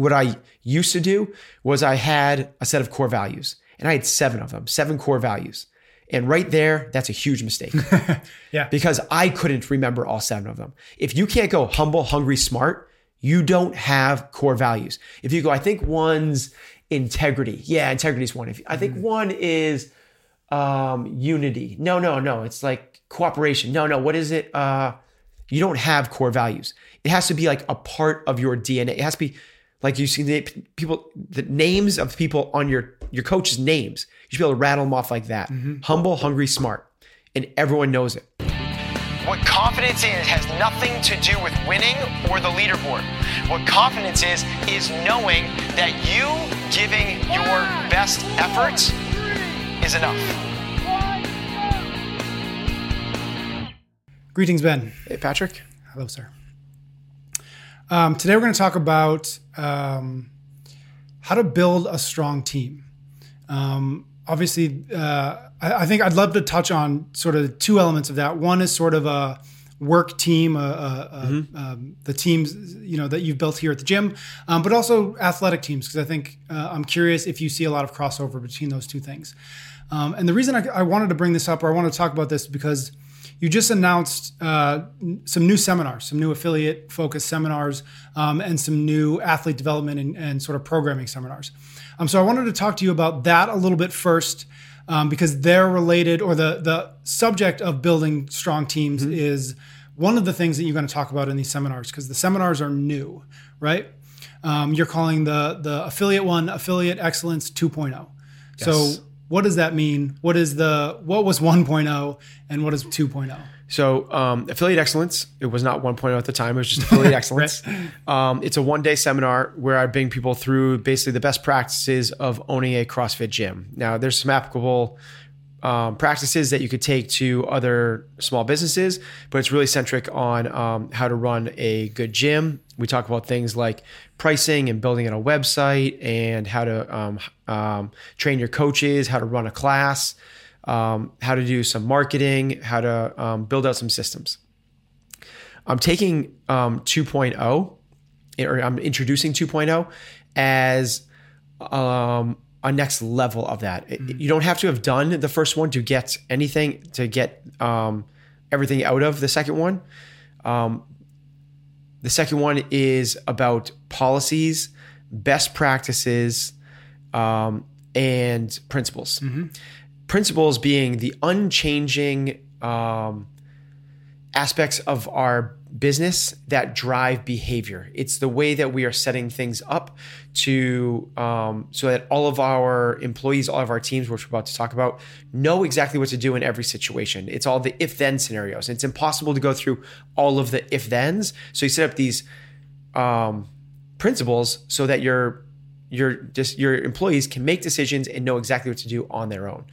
What I used to do was I had a set of core values and I had seven of them, seven core values. And right there, that's a huge mistake. Yeah. Because I couldn't remember all seven of them. If you can't go humble, hungry, smart, you don't have core values. If you go, I think one's integrity. Yeah, integrity is one. If I think one is um, unity. No, no, no. It's like cooperation. No, no. What is it? Uh, you don't have core values. It has to be like a part of your DNA. It has to be like you see the people, the names of people on your your coach's names. You should be able to rattle them off like that. Humble, hungry, smart, and everyone knows it. What confidence is has nothing to do with winning or the leaderboard. What confidence is, is knowing that you giving your best efforts is enough. Greetings, Ben. Hey, Patrick. Hello, sir. Um, today we're going to talk about um, how to build a strong team. Um, obviously, uh, I, I think I'd love to touch on sort of two elements of that. One is sort of a work team, uh, uh, uh, um, the teams you know that you've built here at the gym, um, but also athletic teams because I think uh, I'm curious if you see a lot of crossover between those two things. Um, and the reason I, I wanted to bring this up or I want to talk about this because you just announced uh, some new seminars, some new affiliate focused seminars, um, and some new athlete development and, and sort of programming seminars. Um, so I wanted to talk to you about that a little bit first. Um, because they're related, or the the subject of building strong teams is one of the things that you're going to talk about in these seminars. Because the seminars are new, right? Um, you're calling the the affiliate one affiliate excellence 2.0. So what does that mean? What is the what was 1.0 and what is 2.0? So, um, affiliate excellence, it was not 1.0 at the time, it was just affiliate excellence. Um, it's a one day seminar where I bring people through basically the best practices of owning a CrossFit gym. Now, there's some applicable um, practices that you could take to other small businesses, but it's really centric on um, how to run a good gym. We talk about things like pricing and building on a website and how to um, um, train your coaches, how to run a class, um, how to do some marketing, how to um, build out some systems. I'm taking um, 2.0, or I'm introducing 2.0 as um, a next level of that. It- You don't have to have done the first one to get anything, to get um, everything out of the second one. Um, the second one is about policies, best practices, um, and principles. Principles being the unchanging um, aspects of our business that drive behavior. It's the way that we are setting things up to um, so that all of our employees, all of our teams, which we're about to talk about, know exactly what to do in every situation. It's all the if-then scenarios. It's impossible to go through all of the if-thens. So you set up these um, principles so that your your just your employees can make decisions and know exactly what to do on their own.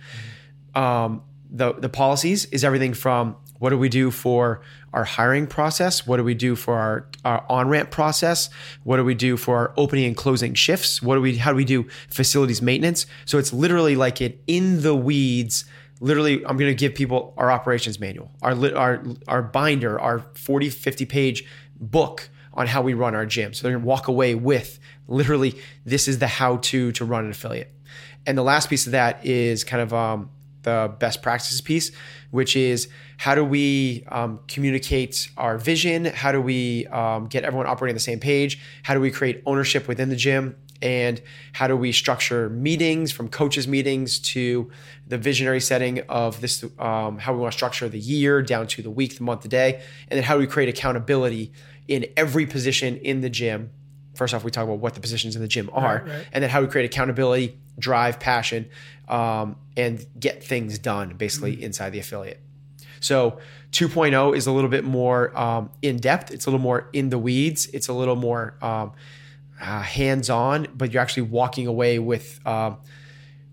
Um, the the policies is everything from what do we do for our hiring process? What do we do for our, our on ramp process? What do we do for our opening and closing shifts? What do we how do we do facilities maintenance? So it's literally like it in the weeds. Literally, I'm going to give people our operations manual, our our our binder, our 40 50 page book on how we run our gym. So they're going to walk away with literally this is the how to to run an affiliate. And the last piece of that is kind of um, the best practices piece, which is how do we um, communicate our vision? How do we um, get everyone operating on the same page? How do we create ownership within the gym? And how do we structure meetings from coaches' meetings to the visionary setting of this, um, how we want to structure the year down to the week, the month, the day? And then how do we create accountability in every position in the gym first off, we talk about what the positions in the gym are, Right, right. and then how we create accountability, drive, passion, um, and get things done basically Mm-hmm. inside the affiliate. So 2.0 is a little bit more um, in depth. It's a little more in the weeds. It's a little more um, uh, hands on, but you're actually walking away with. Uh,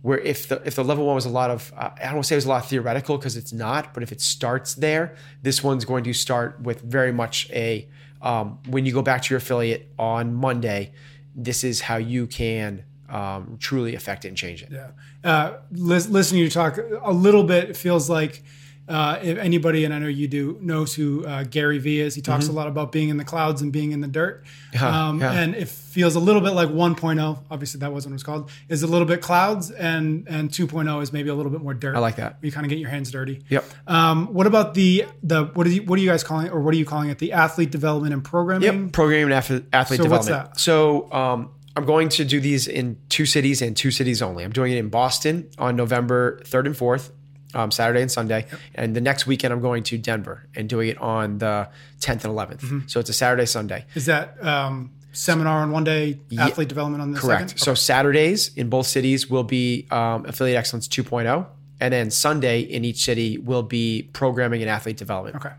where if the if the level one was a lot of uh, I don't want to say it was a lot of theoretical because it's not, but if it starts there, this one's going to start with very much a um, when you go back to your affiliate on Monday, this is how you can um, truly affect it and change it. Yeah. Uh, listening to you talk a little bit, it feels like uh, if anybody, and I know you do, knows who uh, Gary Vee is, he talks mm-hmm. a lot about being in the clouds and being in the dirt. Yeah, um, yeah. And it feels a little bit like 1.0. Obviously, that wasn't what it was called. Is a little bit clouds, and and 2.0 is maybe a little bit more dirt. I like that. You kind of get your hands dirty. Yep. Um, what about the the what are you what are you guys calling it, or what are you calling it? The athlete development and programming. Yep. Programming and athlete, athlete so development. What's that? So. Um, I'm going to do these in two cities and two cities only. I'm doing it in Boston on November 3rd and 4th, um, Saturday and Sunday. Yep. And the next weekend, I'm going to Denver and doing it on the 10th and 11th. Mm-hmm. So it's a Saturday, Sunday. Is that um, seminar on one day, athlete yeah, development on the correct. Second? So okay. Saturdays in both cities will be um, Affiliate Excellence 2.0. And then Sunday in each city will be programming and athlete development. Okay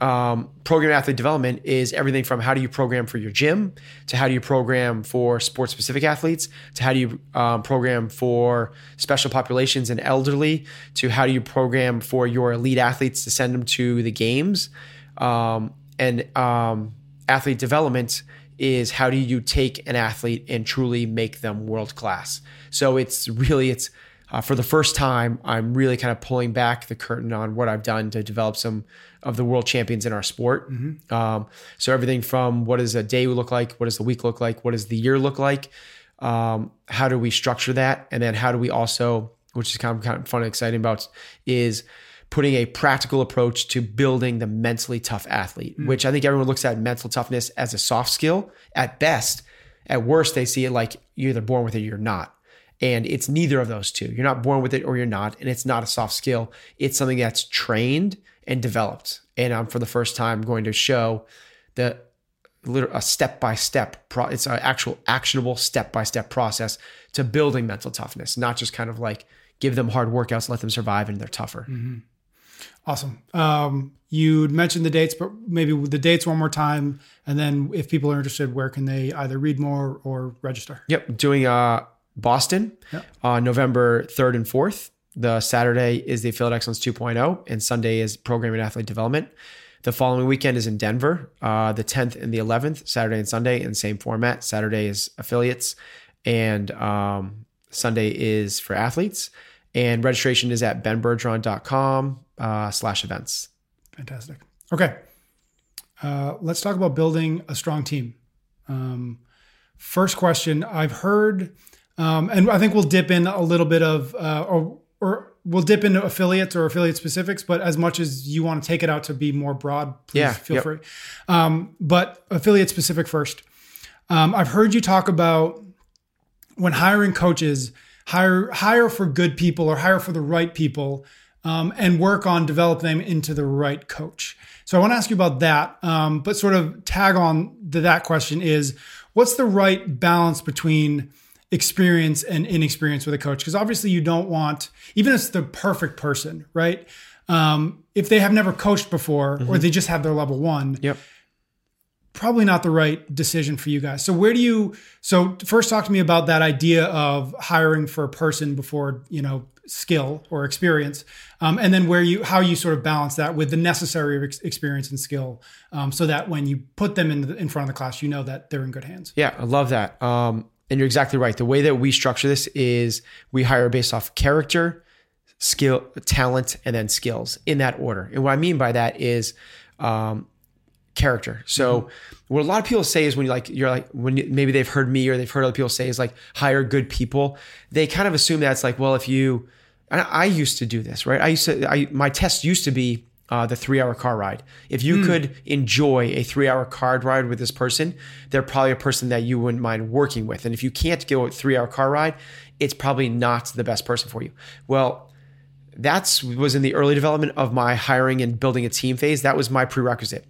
um, program athlete development is everything from how do you program for your gym to how do you program for sports specific athletes to how do you um, program for special populations and elderly to how do you program for your elite athletes to send them to the games. Um, and um, athlete development is how do you take an athlete and truly make them world class so it's really it's uh, for the first time, I'm really kind of pulling back the curtain on what I've done to develop some of the world champions in our sport. Mm-hmm. Um, so everything from what does a day look like, what does the week look like, what does the year look like, um, how do we structure that, and then how do we also, which is kind of, kind of fun and exciting about, is putting a practical approach to building the mentally tough athlete, mm-hmm. which I think everyone looks at mental toughness as a soft skill at best. At worst, they see it like you're either born with it or you're not. And it's neither of those two. You're not born with it or you're not. And it's not a soft skill. It's something that's trained and developed. And I'm for the first time going to show the a step by step pro it's an actual actionable step by step process to building mental toughness, not just kind of like give them hard workouts, let them survive, and they're tougher. Mm-hmm. Awesome. Um, you mentioned the dates, but maybe the dates one more time, and then if people are interested, where can they either read more or register? Yep, doing uh Boston yep. on November 3rd and 4th. The Saturday is the Affiliate Excellence 2.0, and Sunday is Programming Athlete Development. The following weekend is in Denver, uh, the 10th and the 11th, Saturday and Sunday, in the same format. Saturday is affiliates, and um, Sunday is for athletes. And registration is at benbergeron.com uh, slash events. Fantastic. Okay. Uh, let's talk about building a strong team. Um, first question I've heard um, and I think we'll dip in a little bit of, uh, or, or we'll dip into affiliates or affiliate specifics, but as much as you want to take it out to be more broad, please yeah, feel yep. free. Um, but affiliate specific first. Um, I've heard you talk about when hiring coaches, hire hire for good people or hire for the right people, um, and work on developing them into the right coach. So I want to ask you about that, um, but sort of tag on to that question is, what's the right balance between experience and inexperience with a coach because obviously you don't want even if it's the perfect person right? Um, if they have never coached before mm-hmm. or they just have their level one yep. probably not the right decision for you guys. So where do you so first talk to me about that idea of hiring for a person before you know skill or experience um, and then where you how you sort of balance that with the necessary ex- experience and skill um, so that when you put them in the, in front of the class you know that they're in good hands. Yeah i love that. Um, and you're exactly right. The way that we structure this is we hire based off character, skill, talent, and then skills in that order. And what I mean by that is um, character. So mm-hmm. what a lot of people say is when you like you're like when you, maybe they've heard me or they've heard other people say is like hire good people. They kind of assume that it's like well if you I, I used to do this right. I used to I my test used to be uh, the three hour car ride. If you mm. could enjoy a three hour car ride with this person, they're probably a person that you wouldn't mind working with. And if you can't go a three hour car ride, it's probably not the best person for you. Well, that's was in the early development of my hiring and building a team phase. That was my prerequisite.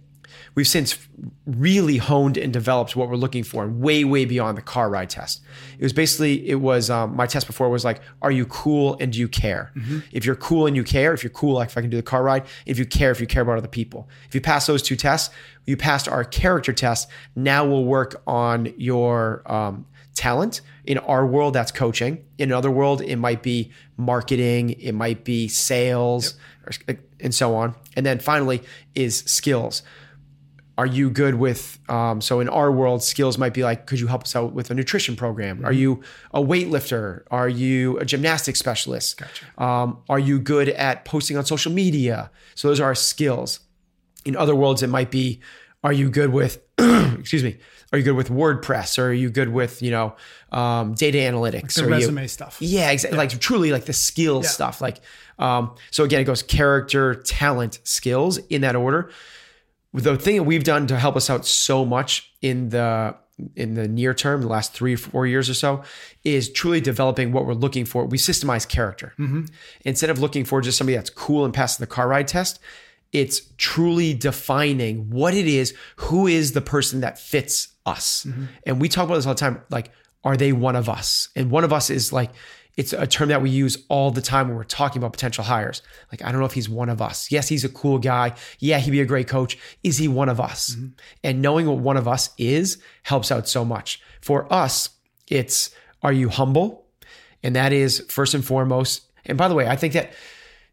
We've since really honed and developed what we're looking for and way, way beyond the car ride test. It was basically, it was um, my test before was like, are you cool and do you care? If you're cool and you care, if you're cool, like if I can do the car ride, if you care, if you care about other people. If you pass those two tests, you passed our character test. Now we'll work on your um, talent. In our world, that's coaching. In another world, it might be marketing, it might be sales, or, and so on. And then finally is skills. Are you good with? Um, so in our world, skills might be like, could you help us out with a nutrition program? Are you a weightlifter? Are you a gymnastics specialist? Um, are you good at posting on social media? So those are our skills. In other worlds, it might be, are you good with? excuse me. Are you good with WordPress? Or are you good with you know um, data analytics? The Are you- resume stuff. yeah, exactly. Like truly, like the skills Yeah. stuff. Like, um, so again, it goes character, talent, skills in that order. The thing that we've done to help us out so much in the in the near term, the last three or four years or so, is truly developing what we're looking for. We systemize character mm-hmm. instead of looking for just somebody that's cool and passing the car ride test. It's truly defining what it is, who is the person that fits us. Mm-hmm. And we talk about this all the time. Like, are they one of us? And one of us is like, it's a term that we use all the time when we're talking about potential hires. Like, I don't know if he's one of us. Yes, he's a cool guy. Yeah, he'd be a great coach. Is he one of us? And knowing what one of us is helps out so much. For us, it's are you humble? And that is first and foremost. And by the way, I think that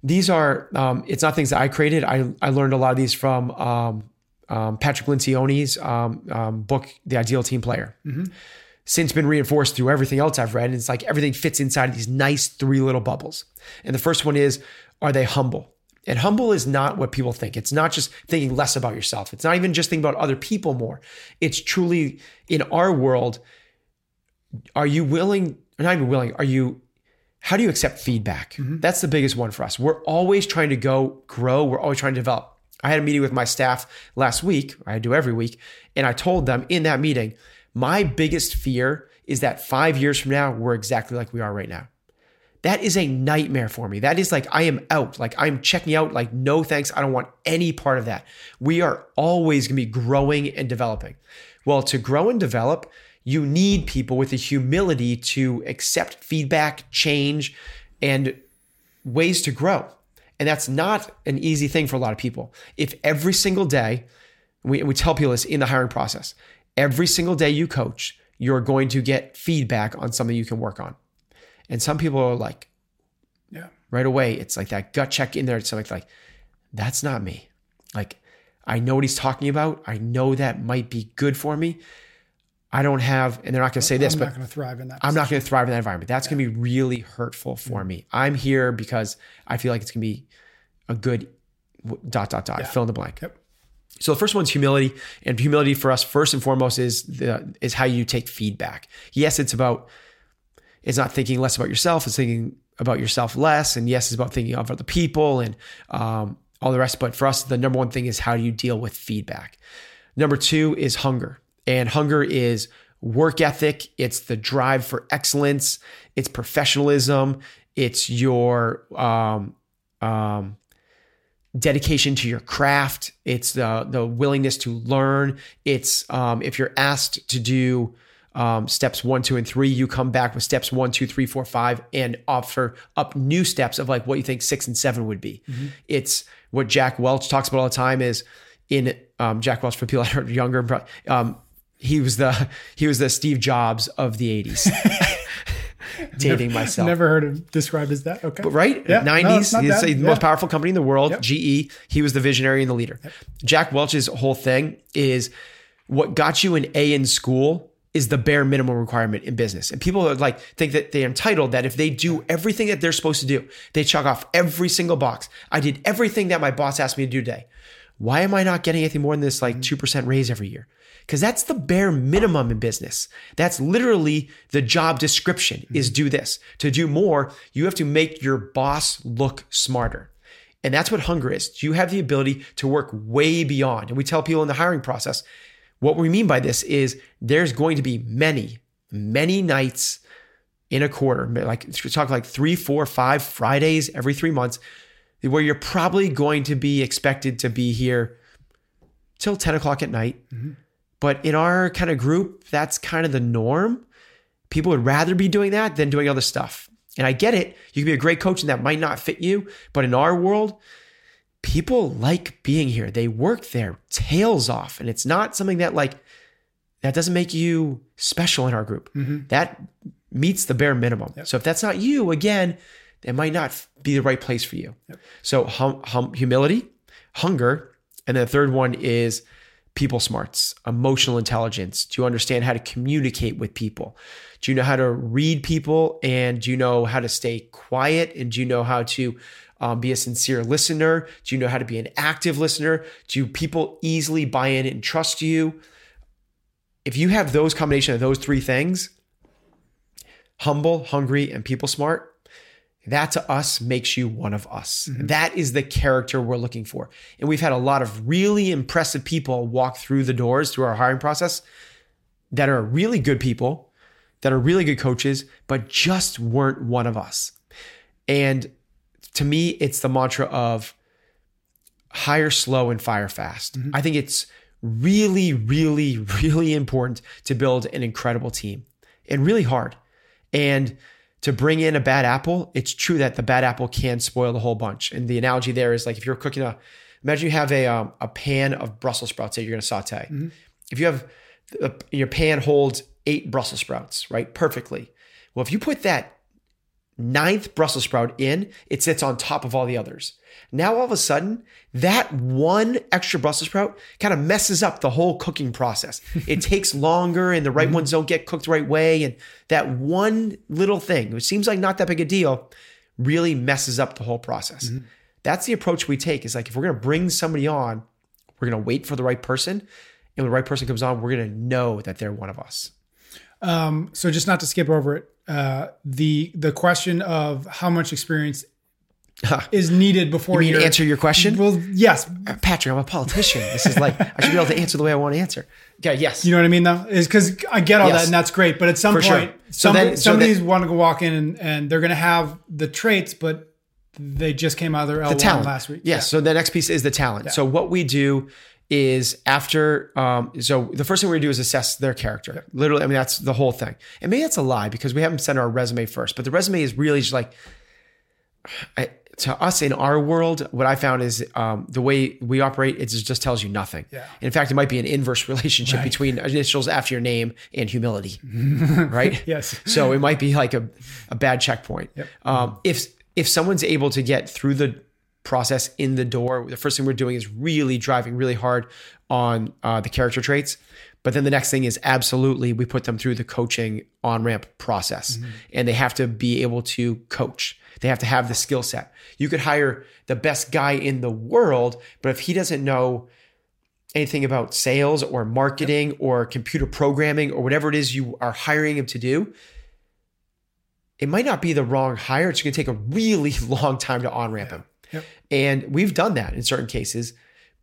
these are um, it's not things that I created. I I learned a lot of these from um, um, Patrick Lencioni's um, um, book, The Ideal Team Player. Since been reinforced through everything else I've read, and it's like everything fits inside of these nice three little bubbles. And the first one is, are they humble? And humble is not what people think. It's not just thinking less about yourself. It's not even just thinking about other people more. It's truly in our world. Are you willing? Or not even willing. Are you how do you accept feedback? Mm-hmm. That's the biggest one for us. We're always trying to go grow. We're always trying to develop. I had a meeting with my staff last week. I do every week. And I told them in that meeting, my biggest fear is that five years from now, we're exactly like we are right now. That is a nightmare for me. That is like I am out. Like I'm checking out. Like, no thanks. I don't want any part of that. We are always going to be growing and developing. Well, to grow and develop, you need people with the humility to accept feedback, change, and ways to grow. And that's not an easy thing for a lot of people. If every single day, we, we tell people this in the hiring process, every single day you coach, you're going to get feedback on something you can work on. And some people are like, Yeah. right away, it's like that gut check in there. It's like, like, that's not me. Like, I know what he's talking about. I know that might be good for me. I don't have, and they're not going to say this, but I'm not going to thrive in that. I'm not going to thrive in that environment. That's going to be really hurtful for Mm-hmm. me. I'm here because I feel like it's going to be a good dot dot dot fill in the blank. Yep. So the first one's humility, and humility for us first and foremost is the is how you take feedback. Yes, it's about it's not thinking less about yourself; it's thinking about yourself less. And yes, it's about thinking of other people and um, all the rest. But for us, the number one thing is how do you deal with feedback. Number two is hunger, and hunger is work ethic. It's the drive for excellence. It's professionalism. It's your um, um, dedication to your craft. It's the the willingness to learn. It's um, if you're asked to do um, steps one, two, and three, you come back with steps one, two, three, four, five, and offer up new steps of like what you think six and seven would be. It's what Jack Welch talks about all the time. Is in um, Jack Welch for people that are younger. Um, he was the he was the Steve Jobs of the '80s. Dating myself Never heard him described as that. Okay. But right? Yeah, no, 90s. it's he's the Yeah. most powerful company in the world, Yep. GE. He was the visionary and the leader. Jack Welch's whole thing is what got you an A in school is the bare minimum requirement in business. And people are like think that they're entitled that if they do everything that they're supposed to do, they check off every single box. I did everything that my boss asked me to do today. Why am I not getting anything more than this like mm. 2% raise every year? Because that's the bare minimum in business. That's literally the job description is mm-hmm. do this. To do more, you have to make your boss look smarter. And that's what hunger is. You have the ability to work way beyond. And we tell people in the hiring process, what we mean by this is there's going to be many, many nights in a quarter, like talk like three, four, five Fridays every three months, where you're probably going to be expected to be here till 10 o'clock at night. Mm-hmm. But in our kind of group, that's kind of the norm. People would rather be doing that than doing other stuff. And I get it. You can be a great coach and that might not fit you. But in our world, people like being here. They work their tails off. And it's not something that like that doesn't make you special in our group. Mm-hmm. That meets the bare minimum. So if that's not you, again, it might not be the right place for you. So hum, hum, humility, hunger, and then the third one is people smarts, emotional intelligence. Do you understand how to communicate with people? Do you know how to read people? And do you know how to stay quiet? And do you know how to um, be a sincere listener? Do you know how to be an active listener? Do people easily buy in and trust you? If you have those combination of those three things, humble, hungry, and people smart, that to us makes you one of us. Mm-hmm. That is the character we're looking for. And we've had a lot of really impressive people walk through the doors through our hiring process that are really good people, that are really good coaches, but just weren't one of us. And to me, it's the mantra of hire slow and fire fast. Mm-hmm. I think it's really, really, really important to build an incredible team and really hard. And to bring in a bad apple, it's true that the bad apple can spoil the whole bunch. And the analogy there is like if you're cooking a, imagine you have a um, a pan of Brussels sprouts that you're going to saute. If you have a, your pan holds eight Brussels sprouts, right, perfectly. Well, if you put that ninth Brussels sprout in, it sits on top of all the others. Now all of a sudden, that one extra Brussels sprout kind of messes up the whole cooking process. It takes longer and the right ones don't get cooked the right way. And that one little thing, which seems like not that big a deal, really messes up the whole process. That's the approach we take is like if we're gonna bring somebody on, we're gonna wait for the right person. And when the right person comes on, we're gonna know that they're one of us. Um, so just not to skip over it, uh, the the question of how much experience is needed before You mean you're- answer your question? Well, yes, Patrick, I'm a politician. This is like I should be able to answer the way I want to answer. Okay, yes. you know what I mean. Though is because I get all Yes. that and that's great, but at some For sure. point, So somebody, then- so somebody's then- want to go walk in and, and they're going to have the traits, but they just came out of their L1 the talent last week. Yes. So the next piece is the talent. So what we do is after um, so the first thing we do is assess their character. Literally, I mean that's the whole thing. And maybe that's a lie because we haven't sent our resume first, but the resume is really just like I, to us in our world, what I found is um, the way we operate, it just tells you nothing. Yeah. In fact, it might be an inverse relationship between initials after your name and humility, right? Yes. So it might be like a, a bad checkpoint. Um, if if someone's able to get through the process in the door, the first thing we're doing is really driving really hard on uh, the character traits. But then the next thing is absolutely we put them through the coaching on ramp process, and they have to be able to coach. They have to have the skill set. You could hire the best guy in the world, but if he doesn't know anything about sales or marketing or computer programming or whatever it is you are hiring him to do, it might not be the wrong hire. It's going to take a really long time to on ramp him. Yep. And we've done that in certain cases,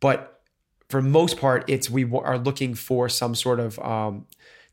but for most part, it's we are looking for some sort of um,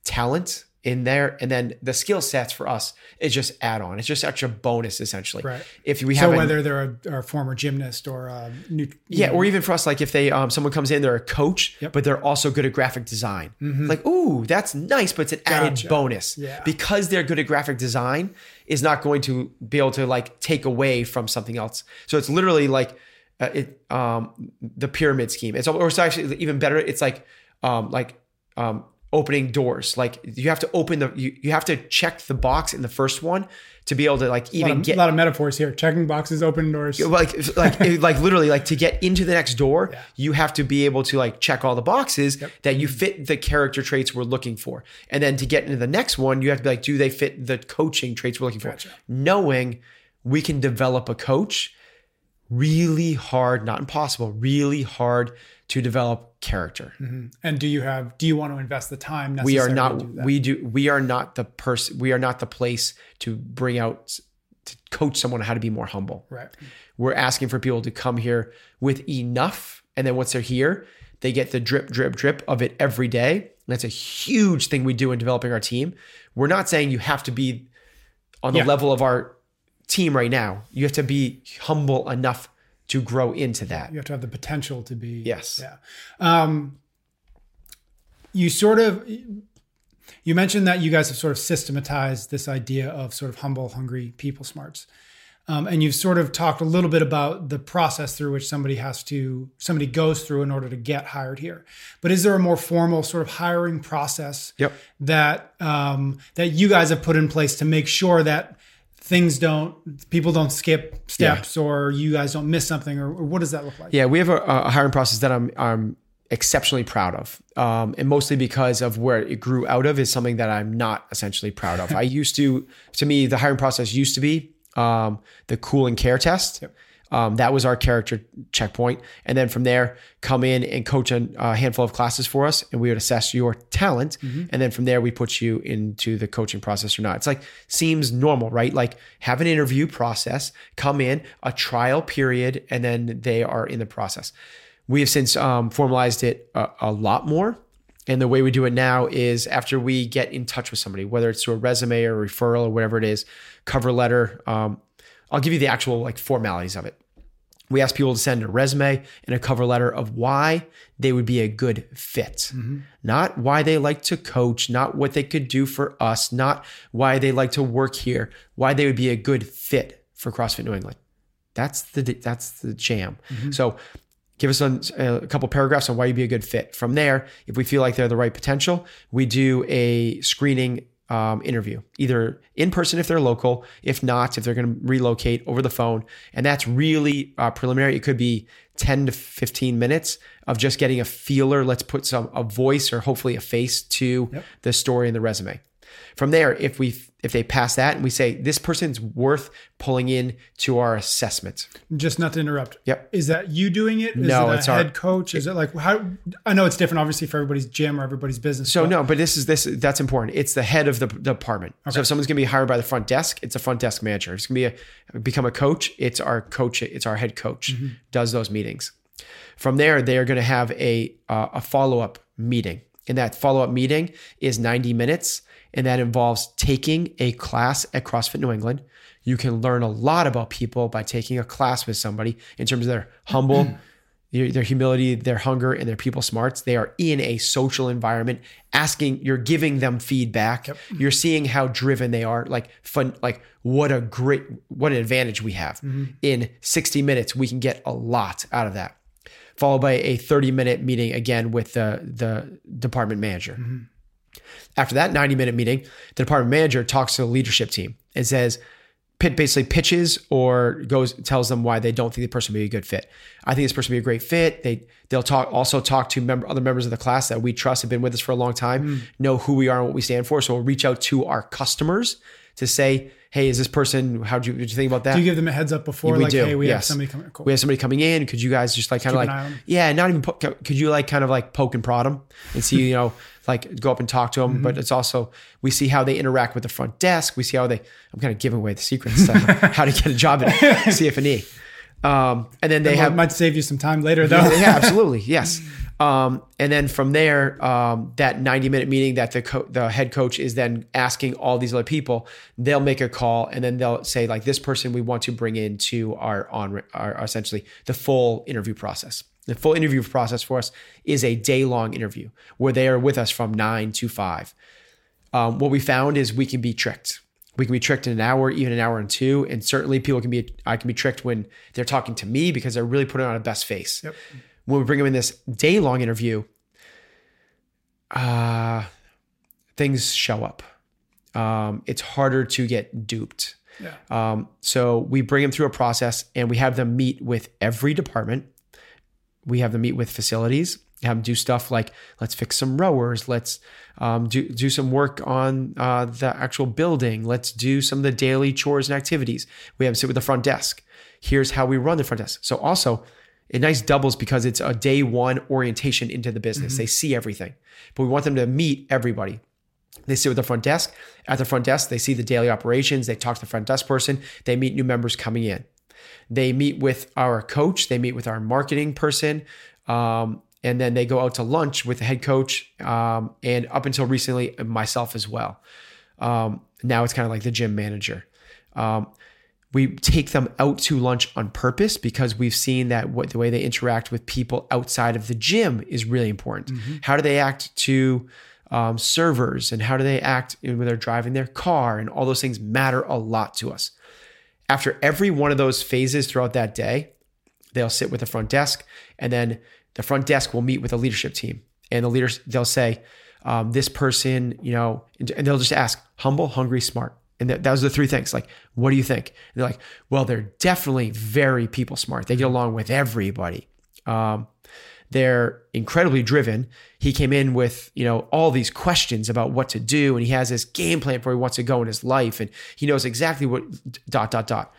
talent in there, and then the skill sets for us is just add on. It's just extra bonus essentially. Right. If we So have whether they're a, a former gymnast or a new, yeah, or even for us, like if they um someone comes in, they're a coach, Yep. but they're also good at graphic design. Like, ooh, that's nice, but it's an added Gotcha. bonus. Yeah. Because they're good at graphic design is not going to be able to like take away from something else. So it's literally like uh, it um the pyramid scheme. It's or it's actually even better. It's like um like um opening doors. Like you have to open the you, you have to check the box in the first one to be able to like a even of, get a lot of metaphors here. Checking boxes, open doors. like like like literally like to get into the next door Yeah. you have to be able to like check all the boxes that you fit the character traits we're looking for and then to get into the next one you have to be like do they fit the coaching traits we're looking Gotcha. for knowing we can develop a coach really hard not impossible really hard to develop character mm-hmm. And do you have? Do you want to invest the time? we are not do we do we are not the person we are not the place to bring out to coach someone how to be more humble right. we're asking for people to come here with enough and then once they're here they get the drip drip drip of it every day and that's a huge thing we do in developing our team we're not saying you have to be on the Yeah. level of our team right now you have to be humble enough to grow into that. You have to have the potential to be. Yes. Yeah. Um, you sort of you mentioned that you guys have sort of systematized this idea of sort of humble, hungry people smarts. Um, and you've sort of talked a little bit about the process through which somebody has to somebody goes through in order to get hired here. But is there a more formal sort of hiring process Yep. that um, that you guys have put in place to make sure that things don't people don't skip steps or you guys don't miss something or, or what does that look like? Yeah, we have a, a hiring process that I'm I'm exceptionally proud of, um, and mostly because of where it grew out of is something that I'm not essentially proud of. I used to, to me, the hiring process used to be um, the cool and care test. Um, that was our character checkpoint, and then from there, come in and coach a, a handful of classes for us, and we would assess your talent, and then from there we put you into the coaching process or not. It's like seems normal, right? Like have an interview process, come in, a trial period, and then they are in the process. We have since um, formalized it a, a lot more. And the way we do it now is after we get in touch with somebody, whether it's through a resume or a referral or whatever it is, cover letter. Um, I'll give you the actual like formalities of it. We ask people to send a resume and a cover letter of why they would be a good fit, mm-hmm. not why they like to coach, not what they could do for us, not why they like to work here, why they would be a good fit for CrossFit New England. That's the that's the jam. Mm-hmm. So give us a, a couple paragraphs on why you'd be a good fit. From there, if we feel like they're the right potential, we do a screening um, interview, either in person if they're local, if not, if they're going to relocate over the phone. And that's really uh, preliminary. It could be 10 to 15 minutes of just getting a feeler. Let's put some a voice or hopefully a face to the story and the resume. From there, if we if they pass that and we say this person's worth pulling in to our assessment. Just not to interrupt. Yep. Is that you doing it? Is No, it it's our- head coach? Is it like how? I know it's different, obviously, for everybody's gym or everybody's business. So but- no, but this is this that's important. It's the head of the department. Okay. So if someone's going to be hired by the front desk, it's a front desk manager. If it's going to be a become a coach. It's our coach. It's our head coach does those meetings. From there, they are going to have a uh, a follow up meeting, and that follow up meeting is ninety minutes, and that involves taking a class at CrossFit New England. You can learn a lot about people by taking a class with somebody in terms of their humble their their humility, their hunger, and their people smarts. They are in a social environment, asking, you're giving them feedback. You're seeing how driven they are. Like fun, like what a great, what an advantage we have. Mm-hmm. In 60 minutes, we can get a lot out of that. Followed by a 30 minute meeting again with the, the department manager. Mm-hmm. After that 90 minute meeting, the department manager talks to the leadership team and says, pit basically pitches or goes tells them why they don't think the person would be a good fit. I think this person would be a great fit. They they'll talk also talk to member, other members of the class that we trust have been with us for a long time, hmm. know who we are and what we stand for. So we'll reach out to our customers to say, hey, is this person? How do you, did you think about that? Do you give them a heads up before, We like, do, hey, we have somebody coming? Cool. we have somebody coming in. Could you guys just like kind of keep an eye like, yeah, not even, po- could you like kind of like poke and prod them and see, you know, like go up and talk to them. Mm-hmm. But it's also, we see how they interact with the front desk. We see how they, I'm kind of giving away the secrets to how to get a job at CFNE. Um, and then they Well, have, might save you some time later, though. yeah, absolutely. Yes. Um, and then from there, um, that 90 minute meeting that the co- the head coach is then asking all these other people, they'll make a call and then they'll say like this person we want to bring into our on our essentially the full interview process. The full interview process for us is a day long interview where they are with us from nine to five. Um, what we found is we can be tricked. We can be tricked in an hour, even an hour and two, and certainly people can be. I can be tricked when they're talking to me because they're really putting on a best face. Yep. When we bring them in this day long interview, uh, things show up. Um, it's harder to get duped. Yeah. Um, so we bring them through a process and we have them meet with every department. We have them meet with facilities, have them do stuff like let's fix some rowers, let's um, do do some work on uh, the actual building, let's do some of the daily chores and activities. We have them sit with the front desk. Here's how we run the front desk. So also, it nice doubles because it's a day one orientation into the business. They see everything, but we want them to meet everybody. They sit with the front desk. At the front desk, they see the daily operations. They talk to the front desk person. They meet new members coming in. They meet with our coach. They meet with our marketing person. Um, and then they go out to lunch with the head coach. Um, and up until recently, myself as well. Um, now it's kind of like the gym manager. Um, we take them out to lunch on purpose because we've seen that what the way they interact with people outside of the gym is really important. How do they act to um, servers and how do they act when they're driving their car and all those things matter a lot to us. After every one of those phases throughout that day, they'll sit with the front desk and then the front desk will meet with the leadership team and the leaders they'll say um, this person you know and they'll just ask humble hungry smart and that, those are the three things like what do you think? And they're like well they're definitely very people smart. They get along with everybody. Um, they're incredibly driven. He came in with you know all these questions about what to do and he has this game plan for where he wants to go in his life and he knows exactly what dot dot dot.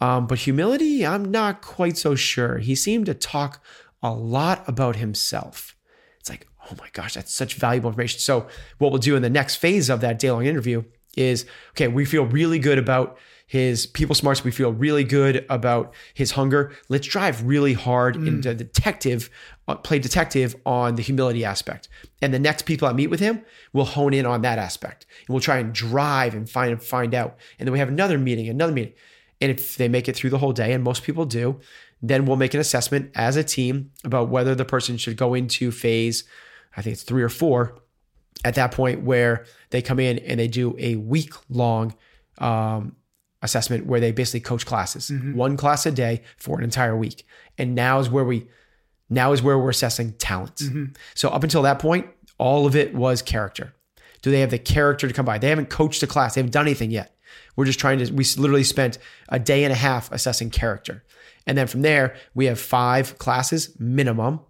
Um, but humility i'm not quite so sure. He seemed to talk a lot about himself. It's like oh my gosh that's such valuable information. So what we'll do in the next phase of that day long interview is okay we feel really good about his people smarts. We feel really good about his hunger. Let's drive really hard into detective uh, play detective on the humility aspect. And the next people i meet with him will hone in on that aspect. And we'll try and drive and find and find out. And then we have another meeting another meeting. And if they make it through the whole day and most people do then we'll make an assessment as a team about whether the person should go into phase i think it's three or four at that point where they come in and they do a week long um, assessment where they basically coach classes, one class a day for an entire week. And now is where we now is where we're assessing talent. So up until that point, all of it was character. Do they have the character to come by? They haven't coached a class. They haven't done anything yet. We're just trying to. We literally spent a day and a half assessing character, and then from there we have five classes minimum.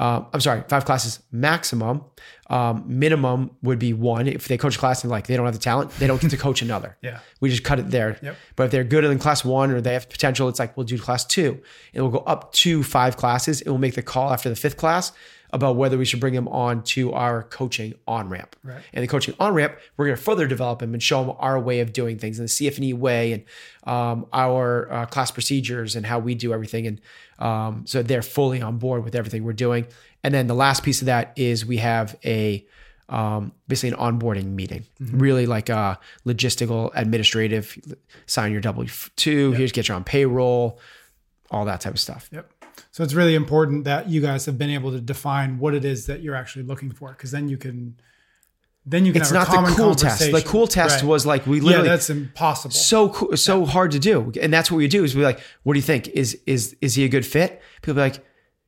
Uh, I'm sorry, five classes maximum. Um, minimum would be one. If they coach a class and like they don't have the talent, they don't get to coach another. Yeah. We just cut it there. Yep. But if they're good in class one or they have potential, it's like we'll do class two. And we'll go up to five classes and we'll make the call after the fifth class about whether we should bring them on to our coaching on ramp. Right. And the coaching on ramp, we're going to further develop them and show them our way of doing things and the CFNE way and um, our uh, class procedures and how we do everything. And um, so they're fully on board with everything we're doing. And then the last piece of that is we have a um, basically an onboarding meeting, really like a logistical, administrative, sign your W two, here's get you on payroll, all that type of stuff. Yep. So it's really important that you guys have been able to define what it is that you're actually looking for, because then you can, then you can. It's have not a the cool test. The cool test Right. was like we literally yeah, that's impossible. so cool, so hard to do, and that's what we do. Is we like, what do you think? Is is is he a good fit? People be like,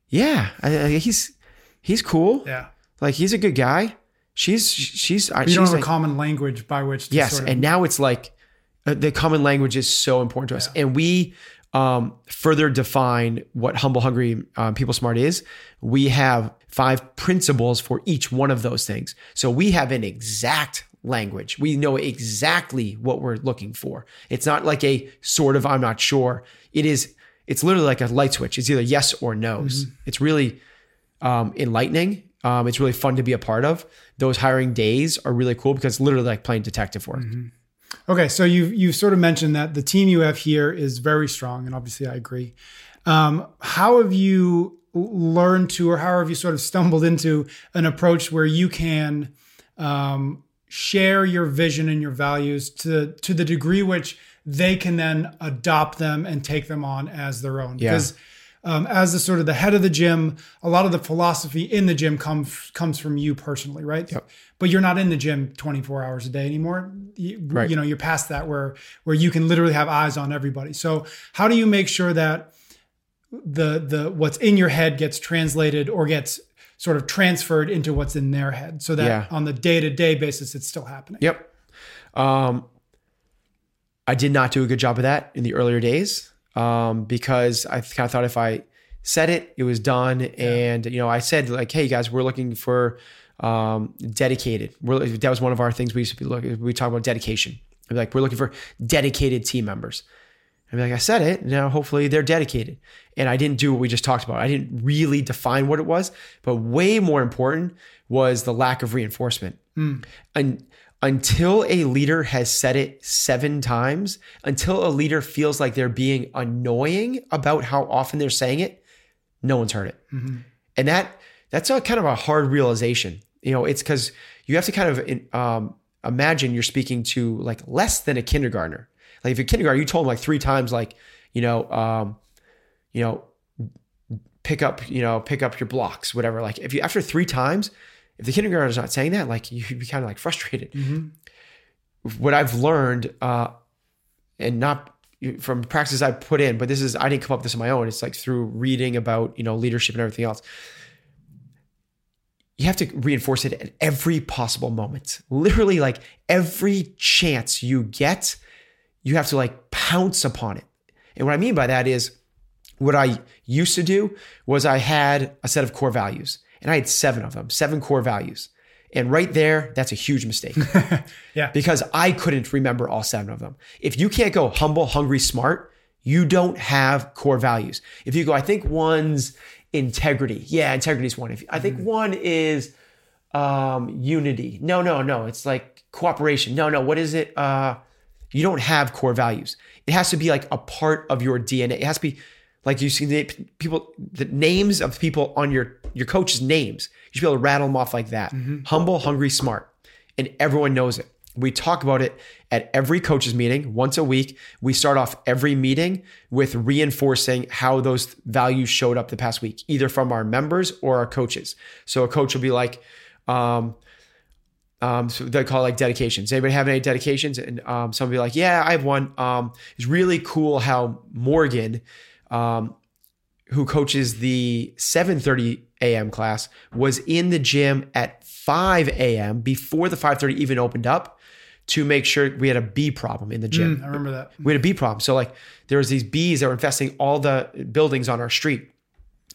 yeah, I, I, he's he's cool. yeah, Like he's a good guy. She's she's I you she's don't have like- a common language by which. to yes sort of, and now it's like uh, the common language is so important to us and we um, further define what humble hungry um, people smart is we have five principles for each one of those things. So we have an exact language. We know exactly what we're looking for. It's not like a sort of i'm not sure. It is it's literally like a light switch. It's either yes or no's. It's really um, enlightening. Um, it's really fun to be a part of. Those hiring days are really cool because it's literally like playing detective work. Okay, so you you sort of mentioned that the team you have here is very strong, and obviously I agree. Um, how have you learned to, or how have you sort of stumbled into an approach where you can um, share your vision and your values to to the degree which they can then adopt them and take them on as their own? Yeah. Because um, as the sort of the head of the gym, a lot of the philosophy in the gym comes comes from you personally, right? Yep. But you're not in the gym 24 hours a day anymore. You, Right. you know, you're past that where where you can literally have eyes on everybody. So how do you make sure that the the what's in your head gets translated or gets sort of transferred into what's in their head, so that Yeah. on the day to day basis it's still happening? Yep. Um, I did not do a good job of that in the earlier days um, because I kind of thought if I said it, it was done. And, you know, I said, like, hey, guys, we're looking for um, dedicated. We're, that was one of our things we used to be looking, we talk about dedication. I'd be like, we're looking for dedicated team members. I'd be like, I said it. Now, hopefully, they're dedicated. And I didn't do what we just talked about. I didn't really define what it was. But way more important was the lack of reinforcement. And until a leader has said it seven times, until a leader feels like they're being annoying about how often they're saying it, no one's heard it. And that that's a kind of a hard realization. You know, it's because you have to kind of um, imagine you're speaking to like less than a kindergartner. Like if you're kindergarten, you told them like three times, like, you know, um, you know, pick up, you know, pick up your blocks, whatever. Like if you after three times, if the kindergartner is not saying that, like you'd be kind of like frustrated. What I've learned, uh, and not from practices I put in, but this is I didn't come up with this on my own. It's like through reading about you know leadership and everything else. You have to reinforce it at every possible moment. Literally, like every chance you get, you have to like pounce upon it. And what I mean by that is what I used to do was I had a set of core values and I had seven of them, seven core values. And right there, that's a huge mistake. Yeah. Because I couldn't remember all seven of them. If you can't go humble, hungry, smart, you don't have core values. If you go, I think one's integrity. Yeah, integrity is one. If I think one is um, unity. No, no, no. It's like cooperation. No, no. What is it? Uh, you don't have core values. It has to be like a part of your DNA. It has to be like you see the people, the names of people on your your coach's names. You should be able to rattle them off like that. Humble, hungry, smart, and everyone knows it. We talk about it at every coaches meeting once a week. We start off every meeting with reinforcing how those values showed up the past week, either from our members or our coaches. So a coach will be like, um, um, so they call it like dedications. Anybody have any dedications? And um, some will be like, yeah, I have one. Um, it's really cool how Morgan, um, who coaches the 7:30 a.m. class, was in the gym at 5 a.m. before the 5:30 even opened up to make sure we had a bee problem in the gym. I remember that. We had a bee problem. So like there was these bees that were infesting all the buildings on our street.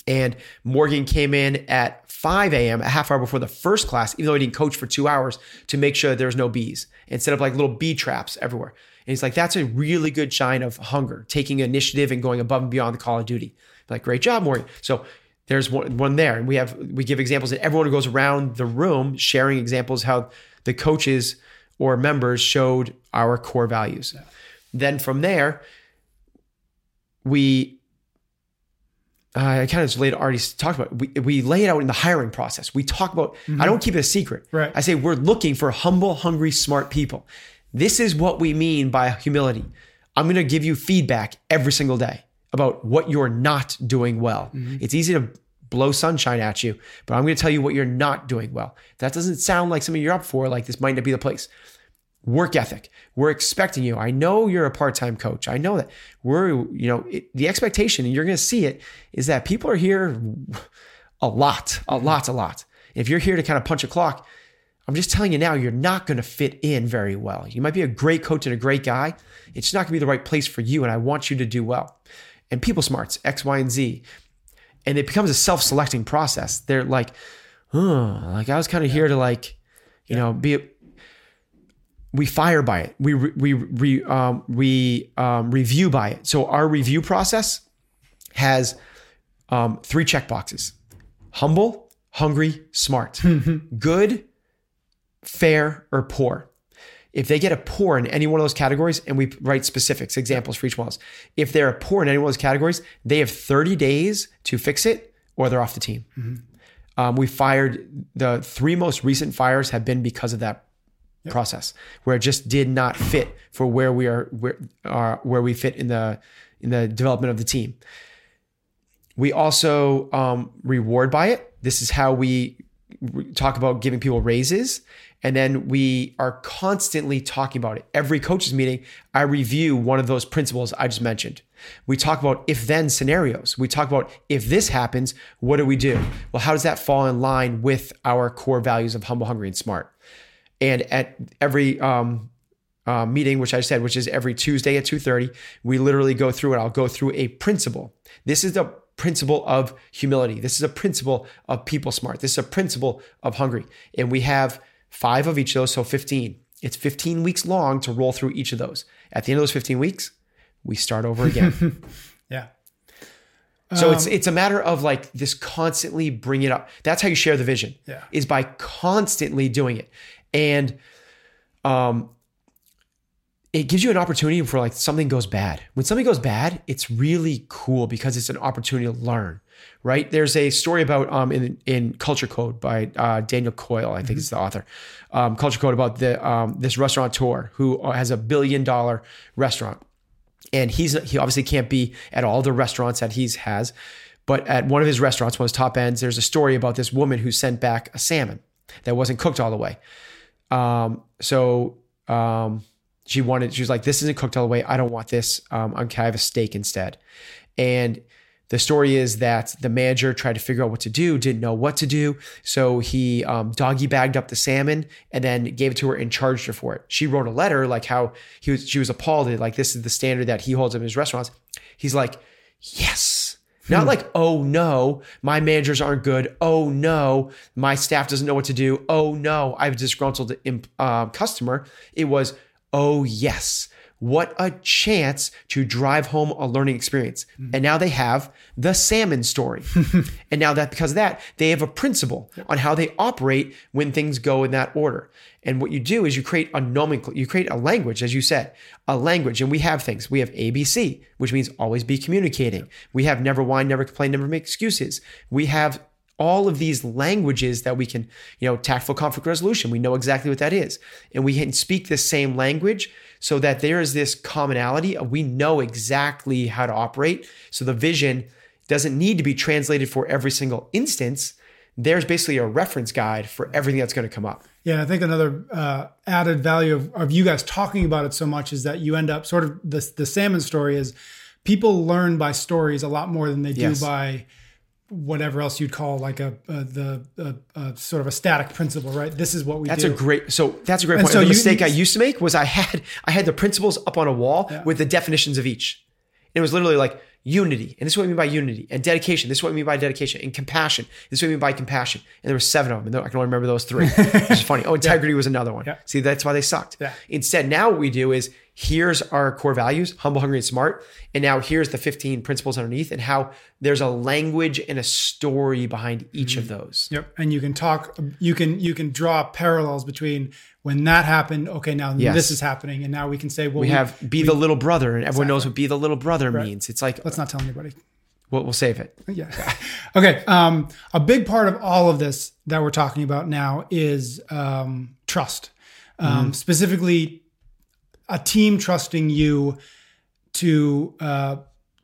And Morgan came in at 5 a.m., a half hour before the first class, even though he didn't coach for two hours, to make sure there was no bees and set up like little bee traps everywhere. And he's like, that's a really good sign of hunger, taking initiative and going above and beyond the call of duty. Like, great job, Morgan. So there's one, one there. And we have we give examples and everyone goes around the room sharing examples how the coaches or members showed our core values. Then from there, we I kind of just laid already talked about. It. We we lay it out in the hiring process. We talk about. I mm-hmm. don't keep it a secret. Right. I say we're looking for humble, hungry, smart people. This is what we mean by humility. I'm going to give you feedback every single day about what you're not doing well. Mm-hmm. It's easy to blow sunshine at you, but I'm going to tell you what you're not doing well. That doesn't sound like something you're up for. Like this might not be the place work ethic. We're expecting you. I know you're a part-time coach. I know that. We're, you know, it, the expectation, and you're going to see it, is that people are here a lot, a lot, a lot. If you're here to kind of punch a clock, I'm just telling you now, you're not going to fit in very well. You might be a great coach and a great guy. It's not going to be the right place for you. And I want you to do well. And people smarts, X, Y, and Z. And it becomes a self-selecting process. They're like, oh, like I was kind of here to like, you know, be we fire by it. We we we um, we um, review by it. So our review process has um, three check boxes: humble, hungry, smart, good, fair, or poor. If they get a poor in any one of those categories, and we write specifics, examples for each one of those, if they're a poor in any one of those categories, they have 30 days to fix it, or they're off the team. Um, we fired the three most recent fires have been because of that process where it just did not fit for where we are where are where we fit in the in the development of the team. We also um, reward by it. This is how we talk about giving people raises. And then we are constantly talking about it. Every coaches meeting, I review one of those principles I just mentioned. We talk about if then scenarios. We talk about if this happens, what do we do? Well, how does that fall in line with our core values of humble, hungry, and smart? And at every um, uh, meeting, which I said, which is every Tuesday at 2:30, we literally go through it. I'll go through a principle. This is the principle of humility. This is a principle of people smart. This is a principle of hungry. And we have five of each of those, so 15. It's 15 weeks long to roll through each of those. At the end of those 15 weeks, we start over again. Yeah. So it's it's a matter of like this constantly bring it up. That's how you share the vision. Yeah. Is by constantly doing it. And um it gives you an opportunity for like something goes bad. When something goes bad, it's really cool because it's an opportunity to learn, right? There's a story about um in in Culture Code by uh, Daniel Coyle, I think mm-hmm. is the author. Um, Culture Code about the um, this restaurateur who has a billion dollar restaurant, and he's he obviously can't be at all the restaurants that he's has, but at one of his restaurants, one of his top ends, there's a story about this woman who sent back a salmon that wasn't cooked all the way. Um, so um, she wanted, she was like, this isn't cooked all the way. I don't want this. Um, I'm kind of a steak instead. And the story is that the manager tried to figure out what to do, didn't know what to do. So he um, doggy bagged up the salmon and then gave it to her and charged her for it. She wrote a letter like how he was, she was appalled at like, this is the standard that he holds in his restaurants. He's like, yes. Not hmm. like, oh no, my managers aren't good. Oh no, my staff doesn't know what to do. Oh no, I have a disgruntled uh, customer. It was, oh yes, what a chance to drive home a learning experience. Mm. And now they have the salmon story. and now that because of that, they have a principle on how they operate when things go in that order. And what you do is you create a nomenclature, you create a language, as you said, a language. And we have things. We have ABC, which means always be communicating. We have never whine, never complain, never make excuses. We have all of these languages that we can, you know, tactful conflict resolution. We know exactly what that is. And we can speak the same language so that there is this commonality of we know exactly how to operate. So the vision doesn't need to be translated for every single instance. There's basically a reference guide for everything that's going to come up. Yeah, I think another uh, added value of, of you guys talking about it so much is that you end up sort of the, the salmon story is people learn by stories a lot more than they do yes. by whatever else you'd call like a, a the a, a sort of a static principle, right? This is what we. That's do. a great. So that's a great and point. So the you, mistake I used to make was I had I had the principles up on a wall yeah. with the definitions of each. And it was literally like unity, and this is what I mean by unity, and dedication. This is what I mean by dedication, and compassion. This is what I mean by compassion. And there were seven of them, and I can only remember those three. Is funny. Oh, integrity yeah. was another one. Yeah. See, that's why they sucked. Yeah. Instead, now what we do is here's our core values humble hungry and smart and now here's the 15 principles underneath and how there's a language and a story behind each mm-hmm. of those yep and you can talk you can you can draw parallels between when that happened okay now yes. this is happening and now we can say well we, we have be we, the little brother and everyone exactly. knows what be the little brother right. means it's like let's not tell anybody We'll, we'll save it. Yeah. okay. Um, a big part of all of this that we're talking about now is um, trust, um, mm-hmm. specifically a team trusting you to uh,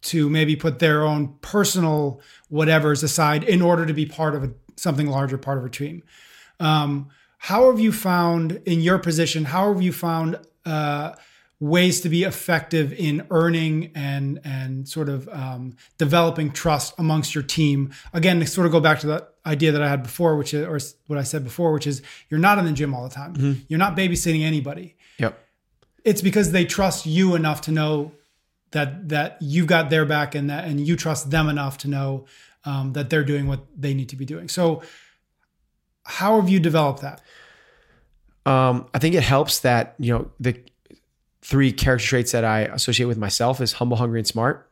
to maybe put their own personal whatevers aside in order to be part of a, something larger, part of a team. Um, how have you found in your position? How have you found uh, ways to be effective in earning and and sort of um, developing trust amongst your team? Again, to sort of go back to that idea that I had before, which is or what I said before, which is you're not in the gym all the time. Mm-hmm. You're not babysitting anybody. Yep it's because they trust you enough to know that that you've got their back and that and you trust them enough to know um, that they're doing what they need to be doing. So, how have you developed that? Um, I think it helps that you know the three character traits that I associate with myself is humble, hungry, and smart.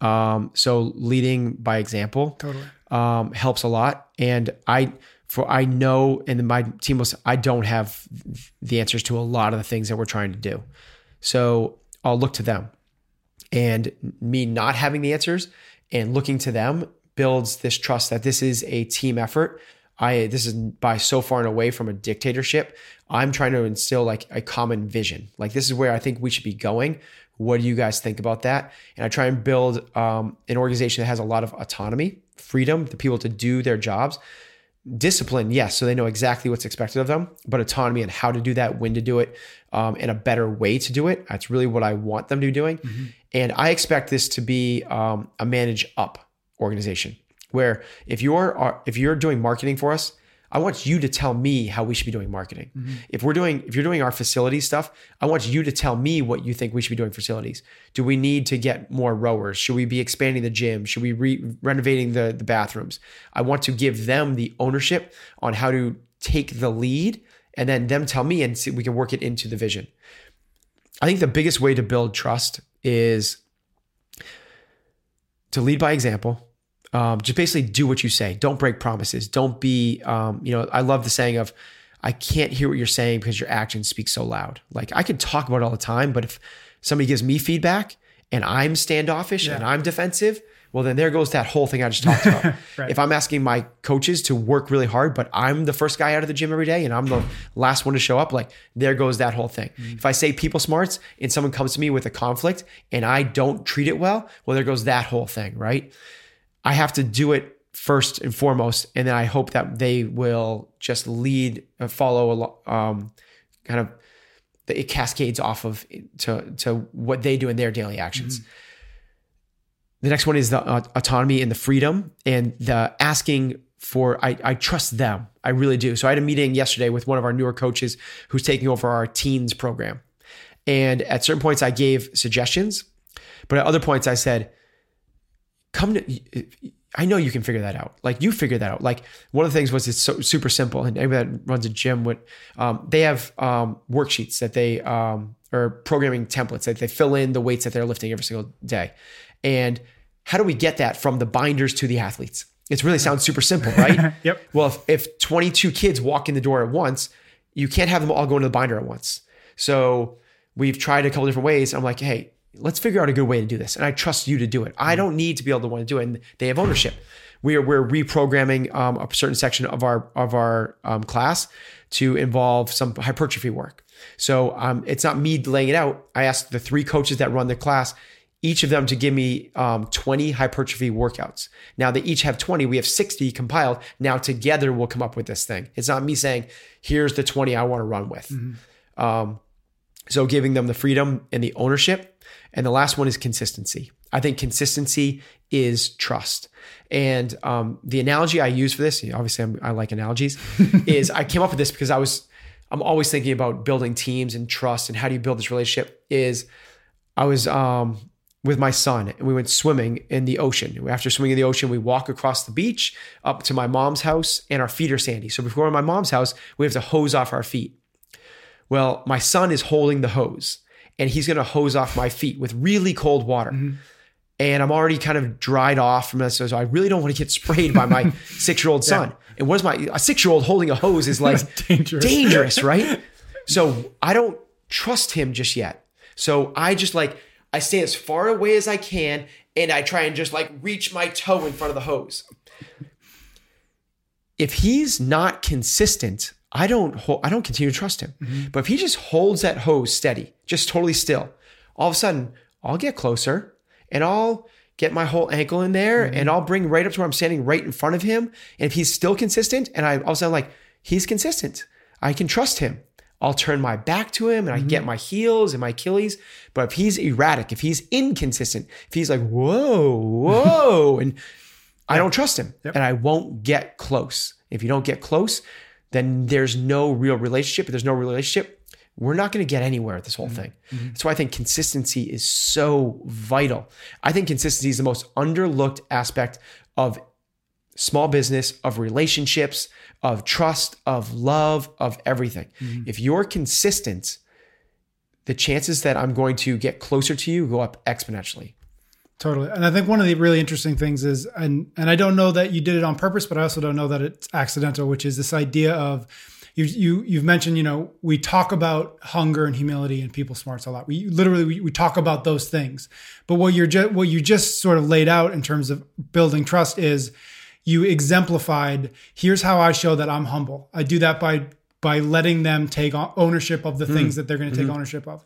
Um, so leading by example totally um, helps a lot, and I for I know, and my team was, I don't have the answers to a lot of the things that we're trying to do. So I'll look to them. And me not having the answers and looking to them builds this trust that this is a team effort. I this is by so far and away from a dictatorship. I'm trying to instill like a common vision. Like this is where I think we should be going. What do you guys think about that? And I try and build um, an organization that has a lot of autonomy, freedom, the people to do their jobs, discipline, yes, so they know exactly what's expected of them, but autonomy and how to do that, when to do it, um, and a better way to do it. That's really what I want them to be doing. Mm-hmm. And I expect this to be um, a manage up organization where if you're uh, if you're doing marketing for us, I want you to tell me how we should be doing marketing. Mm-hmm. If we're doing, if you're doing our facility stuff, I want you to tell me what you think we should be doing facilities. Do we need to get more rowers? Should we be expanding the gym? Should we be renovating the, the bathrooms? I want to give them the ownership on how to take the lead and then them tell me and see, we can work it into the vision. I think the biggest way to build trust is to lead by example um, just basically do what you say. Don't break promises. Don't be, um, you know, I love the saying of, I can't hear what you're saying because your actions speak so loud. Like I can talk about it all the time, but if somebody gives me feedback and I'm standoffish Yeah. and I'm defensive, well, then there goes that whole thing I just talked about. Right. If I'm asking my coaches to work really hard, but I'm the first guy out of the gym every day and I'm the last one to show up, like there goes that whole thing. If I say people smarts and someone comes to me with a conflict and I don't treat it well, well, there goes that whole thing, right? I have to do it first and foremost, and then I hope that they will just lead, uh, follow, um, kind of, it cascades off of to to what they do in their daily actions. The next one is the uh, autonomy and the freedom and the asking for. I I trust them. I really do. So I had a meeting yesterday with one of our newer coaches who's taking over our teens program, and at certain points I gave suggestions, but at other points I said, "Come to." I know you can figure that out. Like you figure that out. Like one of the things was it's so super simple. And anybody that runs a gym would, um, they have um, worksheets that they um, or programming templates that they fill in the weights that they're lifting every single day. And how do we get that from the binders to the athletes? It really sounds super simple, right? Yep. Well, if, if 22 kids walk in the door at once, you can't have them all go into the binder at once. So we've tried a couple different ways. I'm like, hey, let's figure out a good way to do this. And I trust you to do it. I don't need to be able to want to do it. And they have ownership. We are we're reprogramming um, a certain section of our of our um, class to involve some hypertrophy work. So um, it's not me laying it out. I asked the three coaches that run the class, each of them to give me um, 20 hypertrophy workouts. Now they each have 20. We have 60 compiled. Now together we'll come up with this thing. It's not me saying, here's the 20 I want to run with. Um, so giving them the freedom and the ownership. And the last one is consistency. I think consistency is trust. And um, the analogy I use for this, obviously I'm, I like analogies, is I came up with this because I was, I'm always thinking about building teams and trust and how do you build this relationship. Is I was um, with my son and we went swimming in the ocean. After swimming in the ocean, we walk across the beach up to my mom's house and our feet are sandy. So before my mom's house, we have to hose off our feet. Well, my son is holding the hose and he's going to hose off my feet with really cold water. Mm-hmm. And I'm already kind of dried off from this. So I really don't want to get sprayed by my six year old son. And what is my, a six year old holding a hose is like dangerous. dangerous, right? So I don't trust him just yet. So I just like, I stay as far away as I can and I try and just like reach my toe in front of the hose. If he's not consistent, I don't I don't continue to trust him. Mm-hmm. But if he just holds that hose steady, just totally still, all of a sudden I'll get closer and I'll get my whole ankle in there mm-hmm. and I'll bring right up to where I'm standing right in front of him. And if he's still consistent and I all of a sudden like he's consistent, I can trust him. I'll turn my back to him and I get mm-hmm. my heels and my Achilles. But if he's erratic, if he's inconsistent, if he's like, whoa, whoa, and I don't trust him and I won't get close. If you don't get close, then there's no real relationship. If there's no relationship, we're not going to get anywhere with this whole mm-hmm. thing. Mm-hmm. That's why I think consistency is so vital. I think consistency is the most underlooked aspect of small business, of relationships, of trust, of love, of everything. Mm-hmm. If you're consistent, the chances that I'm going to get closer to you go up exponentially. Totally. And I think one of the really interesting things is, and and I don't know that you did it on purpose, but I also don't know that it's accidental, which is this idea of you you you've mentioned, you know, we talk about hunger and humility and people smarts a lot. We literally we, we talk about those things. But what you're just what you just sort of laid out in terms of building trust is you exemplified here's how I show that I'm humble. I do that by by letting them take ownership of the hmm. things that they're going to take mm-hmm. ownership of.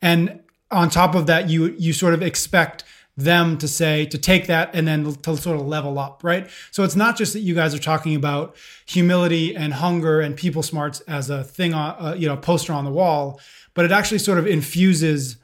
And on top of that, you you sort of expect them to say to take that and then to sort of level up, right? So it's not just that you guys are talking about humility and hunger and people smarts as a thing on uh, you know poster on the wall, but it actually sort of infuses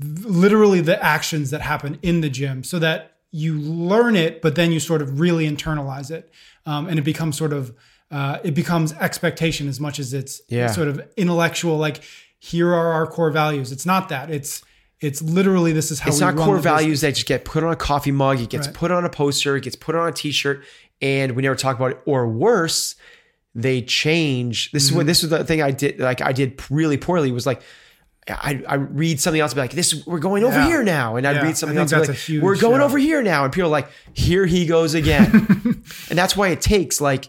literally the actions that happen in the gym so that you learn it, but then you sort of really internalize it, um, and it becomes sort of uh, it becomes expectation as much as it's Yeah. sort of intellectual. Like here are our core values. It's not that. It's it's literally this is how It's not core values that just get put on a coffee mug. It gets Right. put on a poster. It gets put on a T-shirt, and we never talk about it. Or worse, they change. This is Mm-hmm. what this was the thing I did. Like I did really poorly. Was like. I, I read something else and be like, this we're going over Yeah. here now. And I'd Yeah, read something else and like, huge- we're going yeah. over here now. And people are like, here he goes again. and that's why it takes like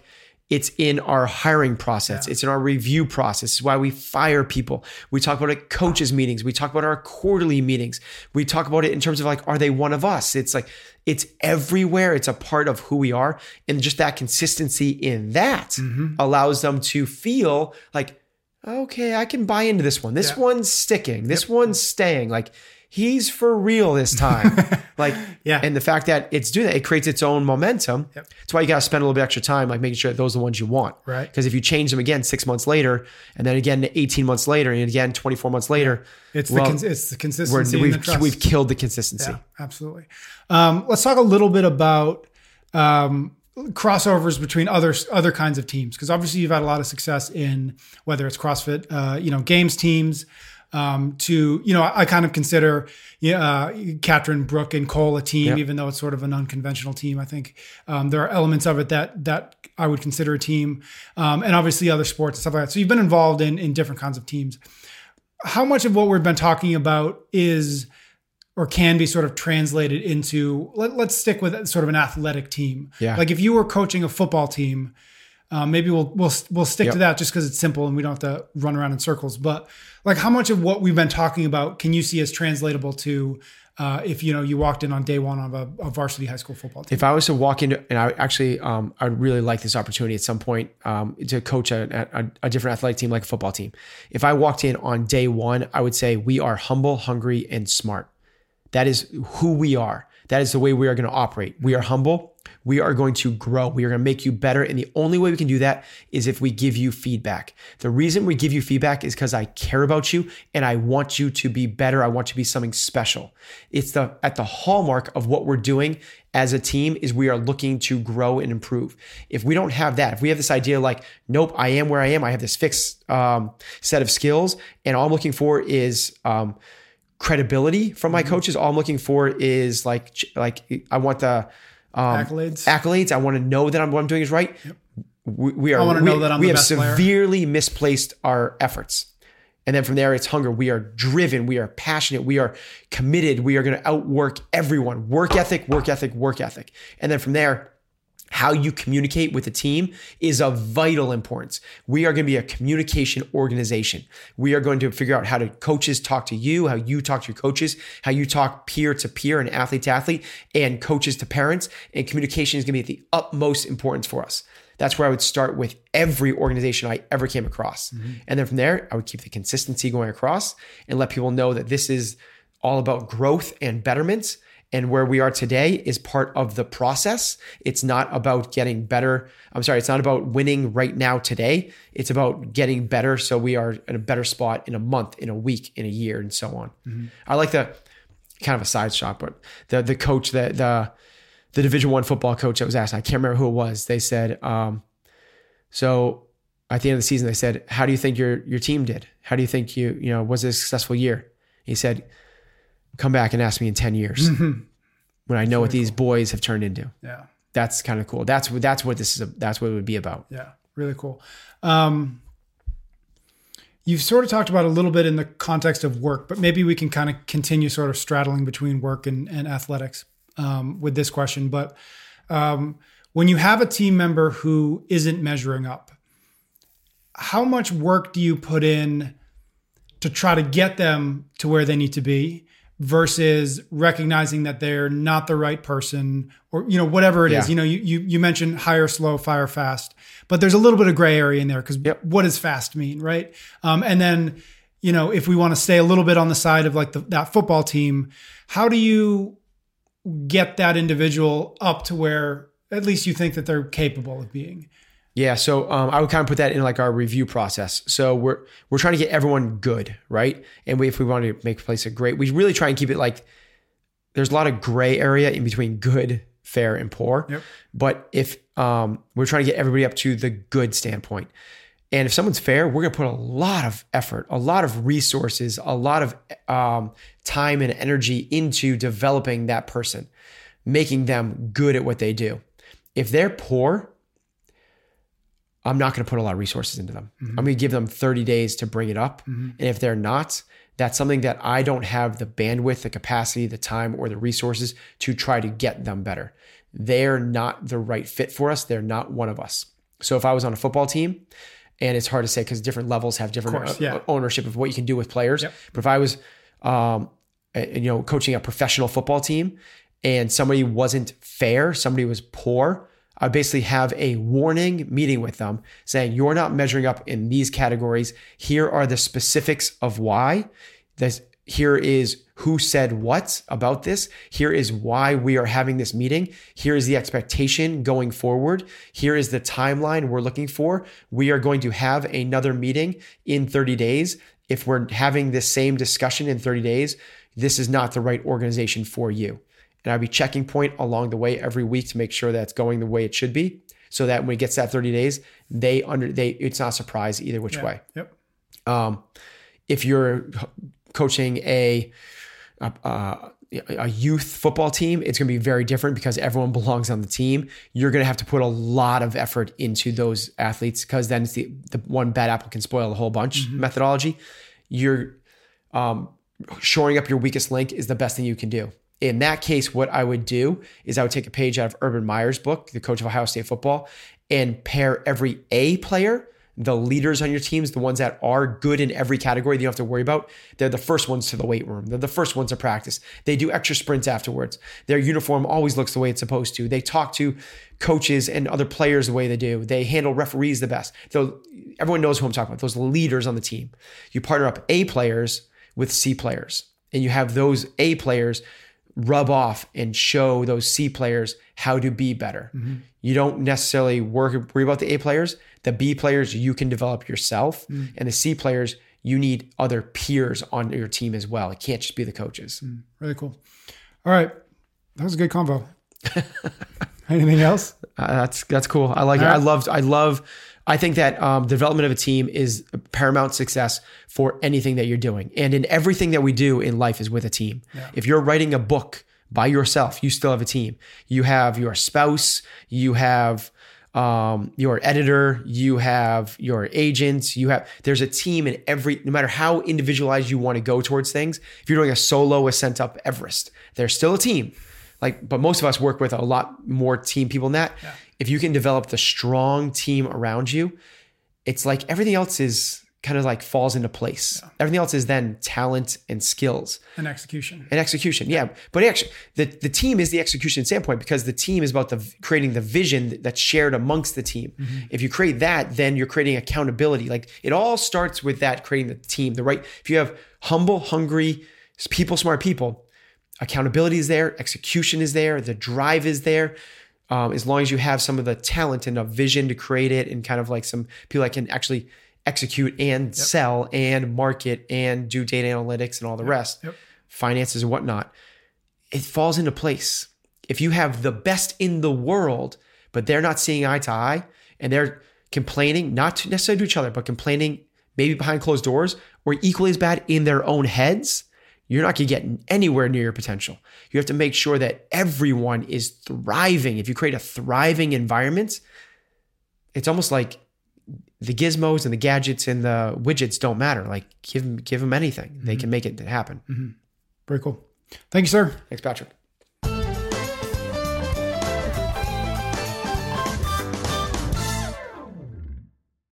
It's in our hiring process. It's in our review process. It's why we fire people. We talk about it at coaches meetings. We talk about our quarterly meetings. We talk about it in terms of like, are they one of us? It's like, it's everywhere. It's a part of who we are. And just that consistency in that Mm-hmm. allows them to feel like, okay, I can buy into this one. This Yeah. one's sticking. This one's staying. Like, he's for real this time. like, Yeah. And the fact that it's doing that, it creates its own momentum. Yep. That's why you got to spend a little bit extra time, like making sure that those are the ones you want. Right. Because if you change them again six months later, and then again 18 months later, and again 24 months later, It's well, the cons- it's the consistency. the we've, trust. we've killed the consistency. Yeah, absolutely. Um, let's talk a little bit about um, crossovers between other other kinds of teams because obviously you've had a lot of success in whether it's CrossFit, uh, you know, games teams. Um, to you know, I, I kind of consider yeah, uh, Katrin, Brooke, and Cole a team, even though it's sort of an unconventional team. I think um, there are elements of it that that I would consider a team, um, and obviously other sports and stuff like that. So you've been involved in in different kinds of teams. How much of what we've been talking about is or can be sort of translated into let, us stick with sort of an athletic team. Yeah. Like if you were coaching a football team, um, maybe we'll we'll we'll stick to that just because it's simple and we don't have to run around in circles. But like, how much of what we've been talking about can you see as translatable to uh, if you know you walked in on day one of a, a varsity high school football team? If I was to walk into, and I actually, um, I would really like this opportunity at some point um, to coach a, a, a different athletic team like a football team. If I walked in on day one, I would say we are humble, hungry, and smart. That is who we are. That is the way we are going to operate. We are humble. We are going to grow. We are going to make you better. And the only way we can do that is if we give you feedback. The reason we give you feedback is because I care about you and I want you to be better. I want you to be something special. It's the at the hallmark of what we're doing as a team is we are looking to grow and improve. If we don't have that, if we have this idea like, nope, I am where I am, I have this fixed um, set of skills, and all I'm looking for is um, credibility from my coaches. All I'm looking for is like like I want the um, Accolades? Accolades. I want to know that I'm, what I'm doing is right. We, we are. I wanna we, know that I'm we the have best player. severely misplaced our efforts. And then from there, it's hunger. We are driven. We are passionate. We are committed. We are going to outwork everyone. Work ethic, work ethic, work ethic. And then from there, how you communicate with the team is of vital importance. We are going to be a communication organization. We are going to figure out how to coaches talk to you, how you talk to your coaches, how you talk peer to peer and athlete to athlete, and coaches to parents. And communication is going to be of the utmost importance for us. That's where I would start with every organization I ever came across. Mm-hmm. And then from there, I would keep the consistency going across and let people know that this is all about growth and betterment. And where we are today is part of the process. It's not about getting better. I'm sorry, it's not about winning right now today. It's about getting better so we are in a better spot in a month, in a week, in a year, and so on. I like the kind of a side shot, but the the coach that the the Division One football coach that was asked, I can't remember who it was. They said, um, so at the end of the season, they said, "How do you think your your team did? How do you think you you know was it a successful year?" He said, "Come back and ask me in ten years when I know what these boys have turned into." Yeah. That's kind of cool. That's what that's what this is. That's what it would be about. Yeah, really cool. Um, you've sort of talked about a little bit in the context of work, but maybe we can kind of continue sort of straddling between work and, and athletics um, with this question. But um, when you have a team member who isn't measuring up, how much work do you put in to try to get them to where they need to be? Versus recognizing that they're not the right person or you know whatever it is Yeah. you know you, you you mentioned hire slow fire fast but there's a little bit of gray area in there because Yep. what does fast mean right um, and then you know if we want to stay a little bit on the side of like the, that football team how do you get that individual up to where at least you think that they're capable of being Yeah, so um, I would kind of put that in like our review process. So we're we're trying to get everyone good, right? And we, if we want to make a place a great, we really try and keep it like there's a lot of gray area in between good, fair, and poor. Yep. But if um, we're trying to get everybody up to the good standpoint, and if someone's fair, we're going to put a lot of effort, a lot of resources, a lot of um, time and energy into developing that person, making them good at what they do. If they're poor, I'm not going to put a lot of resources into them. I'm going to give them 30 days to bring it up. And if they're not, that's something that I don't have the bandwidth, the capacity, the time, or the resources to try to get them better. They're not the right fit for us. They're not one of us. So if I was on a football team, and it's hard to say because different levels have different course, uh, yeah. ownership of what you can do with players. Yep. But if I was, um, you know, coaching a professional football team, and somebody wasn't fair, somebody was poor, I basically have a warning meeting with them saying, You're not measuring up in these categories. Here are the specifics of why. This, here is who said what about this. Here is why we are having this meeting. Here is the expectation going forward. Here is the timeline we're looking for. We are going to have another meeting in 30 days. If we're having this same discussion in 30 days, this is not the right organization for you and I'd be checking point along the way every week to make sure that's going the way it should be, so that when it gets that 30 days, they under they it's not a surprise either which Yeah. way. Yep. Um, if you're coaching a a, a a youth football team, it's going to be very different because everyone belongs on the team. You're going to have to put a lot of effort into those athletes because then it's the, the one bad apple can spoil the whole bunch methodology. You're um, shoring up your weakest link is the best thing you can do. In that case, what I would do is I would take a page out of Urban Meyer's book, The Coach of Ohio State Football, and pair every A player, the leaders on your teams, the ones that are good in every category that you don't have to worry about. They're the first ones to the weight room. They're the first ones to practice. They do extra sprints afterwards. Their uniform always looks the way it's supposed to. They talk to coaches and other players the way they do. They handle referees the best. So everyone knows who I'm talking about. Those leaders on the team. You partner up A players with C players, and you have those A players rub off and show those C players how to be better. Mm-hmm. You don't necessarily work worry about the A players. The B players you can develop yourself, mm. and the C players you need other peers on your team as well. It can't just be the coaches. Mm, really cool. All right. That was a good convo. Anything else? Uh, that's that's cool. I like it. All I right. love I love I think that um, development of a team is paramount success for anything that you're doing, and in everything that we do in life is with a team. If you're writing a book by yourself, you still have a team. You have your spouse. You have um, your editor. You have your agents. You have there's a team in every. No matter how individualized you want to go towards things, if you're doing a solo ascent up Everest, there's still a team like but most of us work with a lot more team people than that if you can develop the strong team around you it's like everything else is kind of like falls into place. Everything else is then talent and skills. And execution. and execution yeah. But actually the, the team is the execution standpoint because the team is about the creating the vision that's shared amongst the team. Mm-hmm. If you create that then you're creating accountability. Like it all starts with that creating the team the right if you have humble hungry people smart people accountability is there, execution is there, the drive is there. Um, as long as you have some of the talent and a vision to create it, and kind of like some people that can actually execute and sell and market and do data analytics and all the rest, Yep. finances and whatnot, it falls into place. If you have the best in the world, but they're not seeing eye to eye and they're complaining, not necessarily to each other, but complaining maybe behind closed doors or equally as bad in their own heads, you're not going to get anywhere near your potential. You have to make sure that everyone is thriving. If you create a thriving environment, it's almost like the gizmos and the gadgets and the widgets don't matter. Like give them, give them anything. They mm-hmm. can make it happen. Mm-hmm. Very cool. Thank you, sir. Thanks, Patrick.